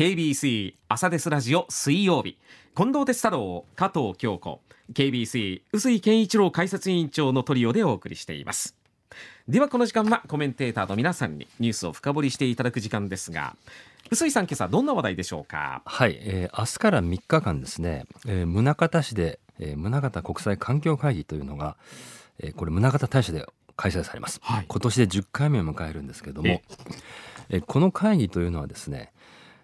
KBC 朝ですラジオ水曜日。近藤哲太郎加藤京子。KBC 臼井健一郎解説委員長のトリオでお送りしています。ではこの時間はコメンテーターの皆さんにニュースを深掘りしていただく時間ですが臼井さん今朝どんな話題でしょうか？はい、えー、明日から3日間ですね、えー、宗像市で、えー、宗像国際環境会議というのが、えー、これ宗像大社で開催されます、はい、今年で10回目を迎えるんですけどもえー、この会議というのはですね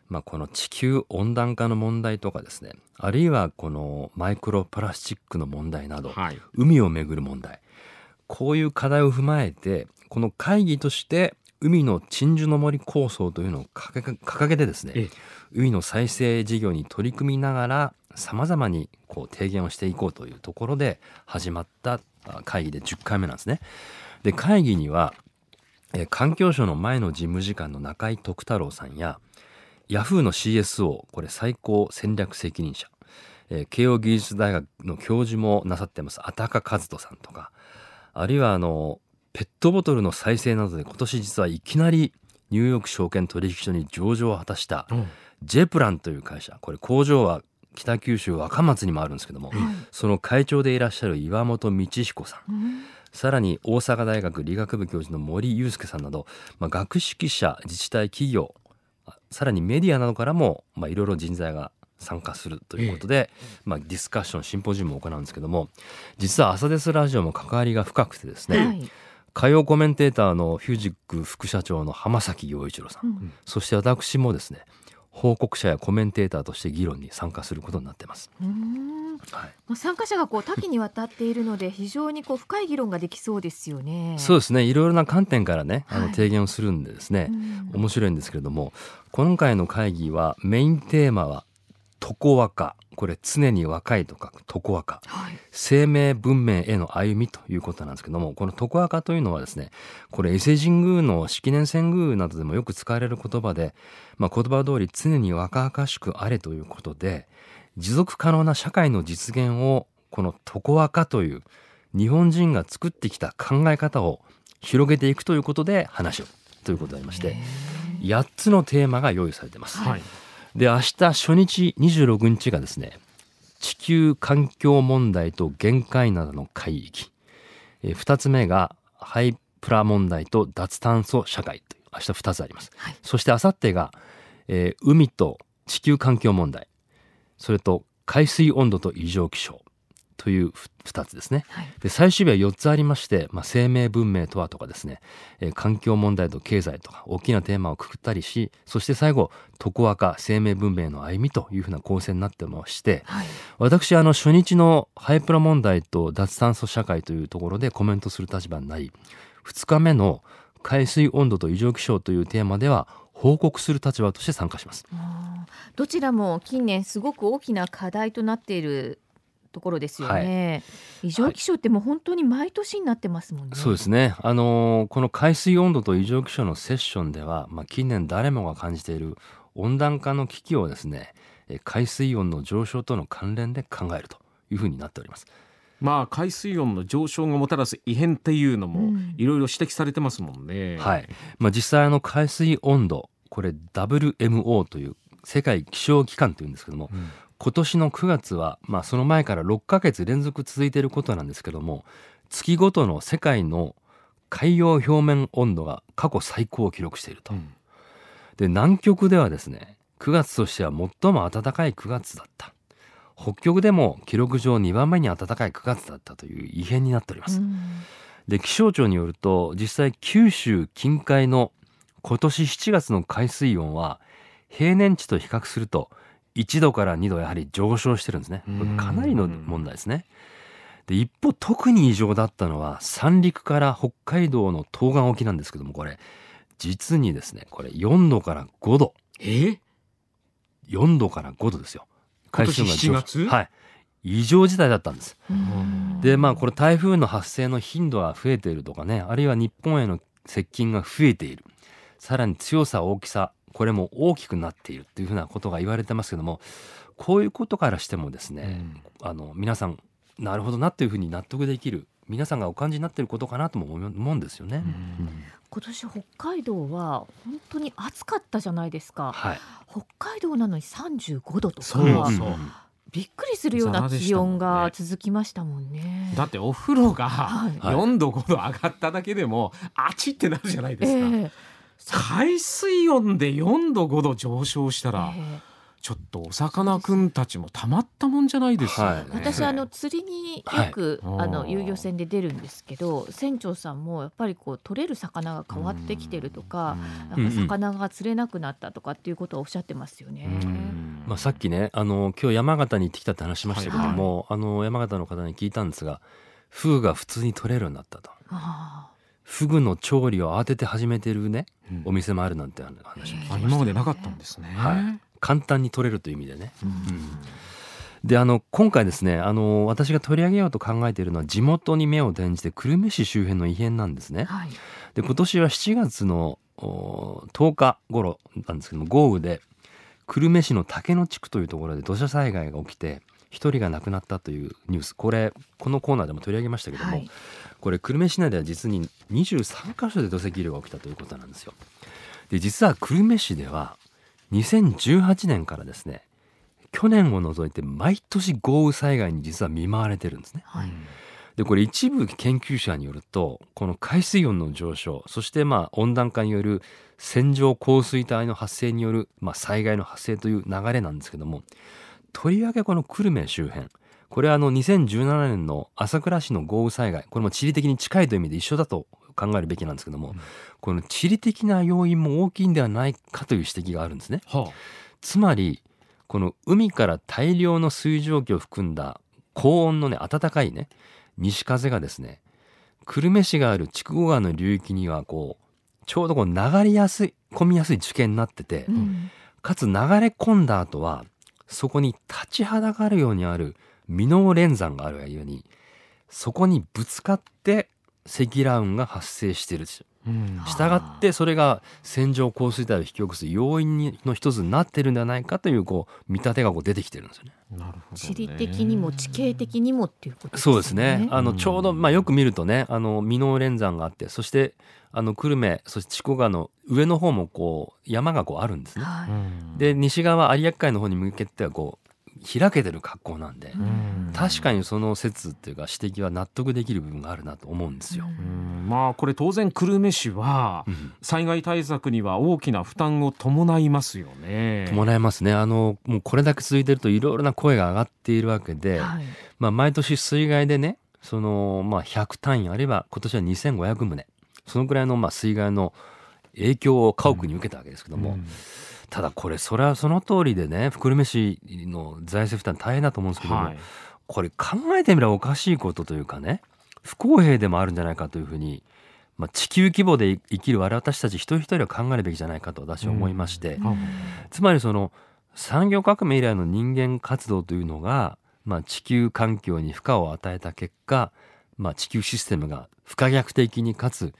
まあ、この地球温暖化の問題とかですねあるいはこのマイクロプラスチックの問題など、はい、海をめぐる問題。こういう課題を踏まえてこの会議として海の鎮守の森構想というのを掲げてですね海の再生事業に取り組みながらさまざまにこう提言をしていこうというところで始まった会議で10回目なんですね。で会議には環境省の前の事務次官の中井徳太郎さんやヤフーの CSO これ最高戦略責任者、えー、慶應義塾大学の教授もなさってます。あたか和人さんとか。あるいはあのペットボトルの再生などで今年実はいきなりニューヨーク証券取引所に上場を果たした、ジェプランという会社。これ工場は北九州若松にもあるんですけども、その会長でいらっしゃる岩本道彦さん、うん、さらに大阪大学理学部教授の森祐介さんなど、まあ、学識者自治体企業さらにメディアなどからもいろいろ人材が参加するということで、まあ、ディスカッションシンポジウムを行うんですけども実は朝ですラジオも関わりが深くてですね、はい、火曜コメンテーターのフュージック副社長の浜崎陽一郎さん、うん、そして私もですね報告者やコメンテーターとして議論に参加することになってます。はい、参加者がこう多岐にわたっているので非常にこう深い議論ができそうですよね。そうですね。いろいろな観点からね、あの提言をするんでですね、はい、面白いんですけれども、今回の会議はメインテーマは常若。これ常に若いと書く。常若、はい、生命文明への歩みということなんですけどもこの常若というのはですねこれ伊勢神宮の式年遷宮などでもよく使われる言葉で、まあ、言葉通り常に若々しくあれということで持続可能な社会の実現をこの常若という日本人が作ってきた考え方を広げていくということで話をということでありまして8つのテーマが用意されています。はいで明日初日26日がですね地球環境問題と限界などの海域、えー、2つ目がハイプラ問題と脱炭素社会という明日2つあります、はい、そして明後日が、えー、海と地球環境問題。それと海水温度と異常気象という2つですね、はい、で最終日は4つありまして、まあ、生命文明とはとかですね、えー、環境問題と経済とか大きなテーマをくくったりしそして最後常若生命文明の歩みというふうな構成になってまして、はい、私あの初日のハイプラ問題と脱炭素社会というところでコメントする立場になり2日目の海水温度と異常気象というテーマでは報告する立場として参加します。どちらも近年すごく大きな課題となっているところですよね、はい、異常気象ってもう本当に毎年になってますもんね、はい、そうですね。あのこの海水温度と異常気象のセッションでは、まあ、近年誰もが感じている温暖化の危機をですね海水温の上昇との関連で考えるというふうになっております。まあ、海水温の上昇がもたらす異変っていうのもいろいろ指摘されてますもんね。うん、はい。まあ、実際あの海水温度これ WMO という世界気象機関というんですけども、うん、今年の9月は、まあ、その前から6ヶ月連続続いていることなんですけども月ごとの世界の海洋表面温度が過去最高を記録していると。うん、で南極ではですね9月としては最も暖かい9月だった北極でも記録上2番目に暖かい9月だったという異変になっております。うん、で気象庁によると実際九州近海の今年7月の海水温は平年値と比較すると1度から2度やはり上昇してるんですね。かなりの問題ですね。で一方特に異常だったのは三陸から北海道の東岸沖なんですけどもこれ。実にですねこれ4度から5度。え？4度から5度ですよ。海水温が上はい。異常事態だったんです。でまあこれ台風の発生の頻度が増えているとかねあるいは日本への接近が増えている。さらに強さ大きさこれも大きくなっているっていうふうなことが言われてますけどもこういうことからしてもですね、うん、あの皆さんなるほどなっていうふうに納得できる皆さんがお感じになっていることかなとも思うんですよね。今年北海道は本当に暑かったじゃないですか、はい、北海道なのに35度とか。そうそう。びっくりするような気温が続きましたもんね。ねだってお風呂が4度5度上がっただけでもあちってなるじゃないですか。えー、海水温で4度5度上昇したら、えーちょっとお魚くんたちもたまったもんじゃないですよ、ね、私あの釣りによく、はい、あの遊漁船で出るんですけど船長さんもやっぱりこう取れる魚が変わってきてるとかなんか魚が釣れなくなったとかっていうことをおっしゃってますよね。まあさっきねあの今日山形に行ってきたって話しましたけども、はい、あの山形の方に聞いたんですがフグが普通に取れるようになったと。フグの調理を慌てて始めてるね、うん、お店もあるなんて話も、ね、今までなかったんですね。はい簡単に取れるという意味でね。うん、であの今回ですねあの私が取り上げようと考えているのは地元に目を転じて久留米市周辺の異変なんですね。はい、で今年は7月の10日頃なんですけども豪雨で久留米市の竹野地区というところで土砂災害が起きて1人が亡くなったというニュースこれこのコーナーでも取り上げましたけども、はい、これ久留米市内では実に23カ所で土石流が起きたということなんですよ。で実は久留米市では2018年からですね去年を除いて毎年豪雨災害に実は見舞われてるんですね。はい、でこれ一部研究者によるとこの海水温の上昇そしてまあ温暖化による線状降水帯の発生によるまあ災害の発生という流れなんですけどもとりわけこの久留米周辺。これはあの2017年の朝倉市の豪雨災害。これも地理的に近いという意味で一緒だと考えるべきなんですけども、うん、この地理的な要因も大きいんではないかという指摘があるんですね。はあ、つまりこの海から大量の水蒸気を含んだ高温のね暖かいね西風がですね久留米市がある筑後川の流域にはこうちょうどこう流れやすい込みやすい地形になってて、うん、かつ流れ込んだ後はそこに立ちはだかるようにある箕面連山があるがゆえにそこにぶつかって積乱雲が発生してるんですよ。したがってそれが線状降水帯を引き起こす要因の一つになってるんではないかというこう見立てがこう出てきてるんですよね。なるほど、地理的にも地形的にもっていうことですね。そうですね。あのちょうどまあよく見るとね、あの箕面連山があって、そしてあの久留米そして筑後川の上の方もこう山がこうあるんですね。はい、で西側有明海の方に向けてはこう開けてる格好なんで、確かにその説っていうか指摘は納得できる部分があるなと思うんですよ。まあこれ当然久留米市は災害対策には大きな負担を伴いますよね。伴いますね。あのもうこれだけ続いてるといろいろな声が上がっているわけで、はい、まあ毎年水害でね、そのまあ100単位あれば今年は2500棟、そのくらいのまあ水害の影響を家屋に受けたわけですけども。うんただこれそれはその通りでね久留米市の財政負担大変だと思うんですけども、はい、これ考えてみればおかしいことというかね不公平でもあるんじゃないかというふうに、まあ、地球規模で生きる我々たち一人一人は考えるべきじゃないかと私は思いまして、うん、つまりその産業革命以来の人間活動というのが、まあ、地球環境に負荷を与えた結果、まあ、地球システムが不可逆的にかつ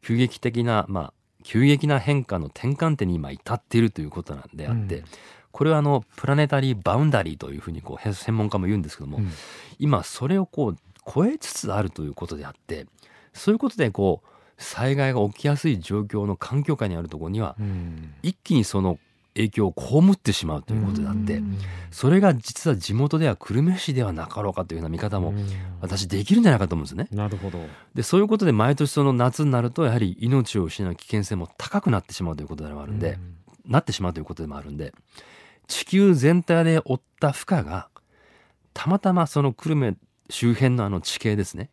急激的な、まあ、急激な変化の転換点に今至っているということなんであって、うん、これはあのプラネタリーバウンダリーというふうにこう専門家も言うんですけども、うん、今それをこう超えつつあるということであってそういうことでこう災害が起きやすい状況の環境下にあるところには、うん、一気にその影響を被ってしまうということであってそれが実は地元では久留米市ではなかろうかというような見方も私できるんじゃないかと思うんですね。なるほど。でそういうことで毎年その夏になるとやはり命を失う危険性も高くなってしまうということでもあるんでなってしまうということでもあるんで地球全体で負った負荷がたまたまその久留米周辺のあの地形ですね、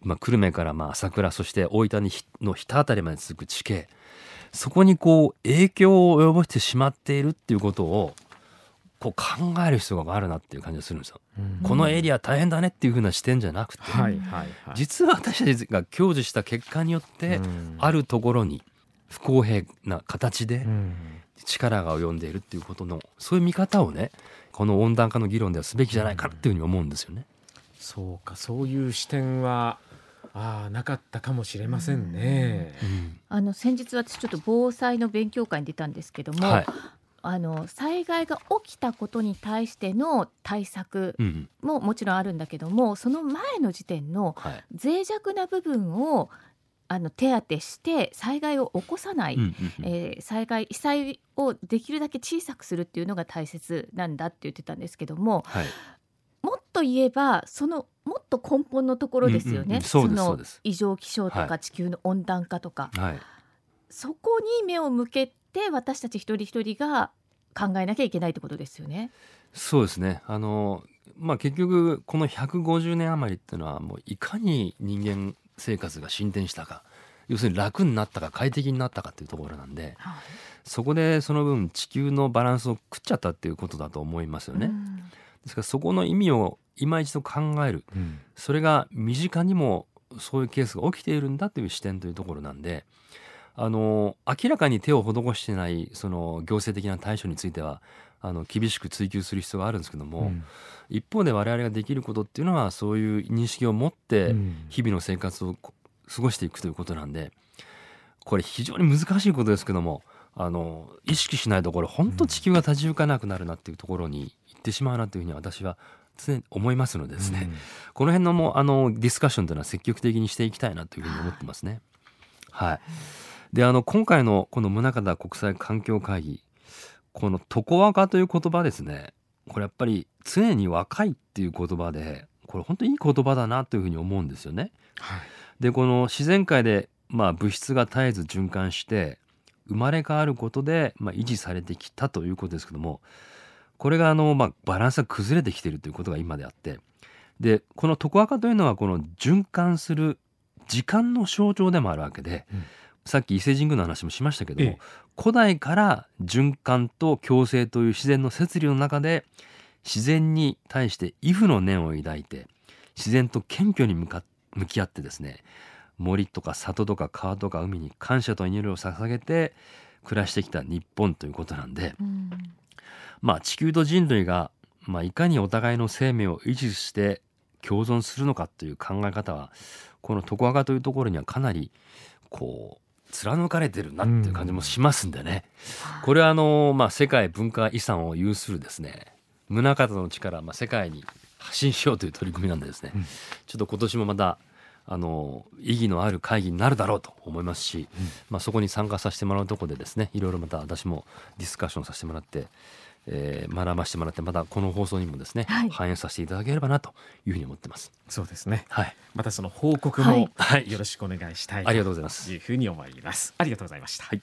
まあ、久留米からまあ朝倉そして大分にの日田辺りまで続く地形そこにこう影響を及ぼしてしまっているっていうことをこう考える必要があるなっていう感じがするんですよ。このエリア大変だねっていうふうな視点じゃなくて、はいはいはい、実は私たちが享受した結果によってあるところに不公平な形で力が及んでいるっていうことのそういう見方をねこの温暖化の議論ではすべきじゃないかっていうふうに思うんですよね。そうかそういう視点はああなかったかもしれませんね。あの先日私ちょっと防災の勉強会に出たんですけども、はい、あの災害が起きたことに対しての対策ももちろんあるんだけども、その前の時点の脆弱な部分をあの手当てして災害を起こさない、えー、災害被災をできるだけ小さくするっていうのが大切なんだって言ってたんですけども、はい、もっと言えばそのもっと根本のところですよね、その異常気象とか地球の温暖化とか、はい、そこに目を向けて私たち一人一人が考えなきゃいけないってことですよね。そうですね。あのまあ、結局この150年余りっていうのはもういかに人間生活が進展したか要するに楽になったか快適になったかっていうところなんで、はい、そこでその分地球のバランスを食っちゃったっていうことだと思いますよね。ですからそこの意味を今一度考える、うん、それが身近にもそういうケースが起きているんだという視点というところなんであの明らかに手を施してないその行政的な対処についてはあの厳しく追及する必要があるんですけども、うん、一方で我々ができることっていうのはそういう認識を持って日々の生活を過ごしていくということなんでこれ非常に難しいことですけどもあの意識しないところ本当地球が立ち行かなくなるなっていうところに行ってしまうなというふうに私は常に思いますのでですね、うん、この辺のもあのディスカッションというのは積極的にしていきたいなというふうに思ってますね。はい、であの今回のこの宗像国際環境会議この「常若」という言葉ですね。これやっぱり常に若いっていう言葉でこれ本当にいい言葉だなというふうに思うんですよね。はい、でこの自然界でまあ物質が絶えず循環して生まれ変わることでまあ維持されてきたということですけどもこれがあのまあバランスが崩れてきているということが今であってでこの常若というのはこの循環する時間の象徴でもあるわけで、うん。さっき伊勢神宮の話もしましたけども、ええ、古代から循環と共生という自然の摂理の中で自然に対して畏怖の念を抱いて自然と謙虚に向か向き合ってですね森とか里とか川とか海に感謝と祈りを捧げて暮らしてきた日本ということなんで、うん、まあ地球と人類が、まあ、いかにお互いの生命を維持して共存するのかという考え方はこの常若というところにはかなりこう貫かれてるなっていう感じもしますんでね、うん、これはあの、まあ、世界文化遺産を有するですね宗像の力、まあ、世界に発信しようという取り組みなんでですね、うん、ちょっと今年もまたあの意義のある会議になるだろうと思いますし、うん、まあ、そこに参加させてもらうところでですねいろいろまた私もディスカッションさせてもらってえー、学ばせてもらってまたこの放送にもですね、はい、反映させていただければなというふうに思ってます。そうですね。はい。またその報告も、はい、よろしくお願いしたい、ありがとうございます。いうふうに思います。ありがとうございました。はい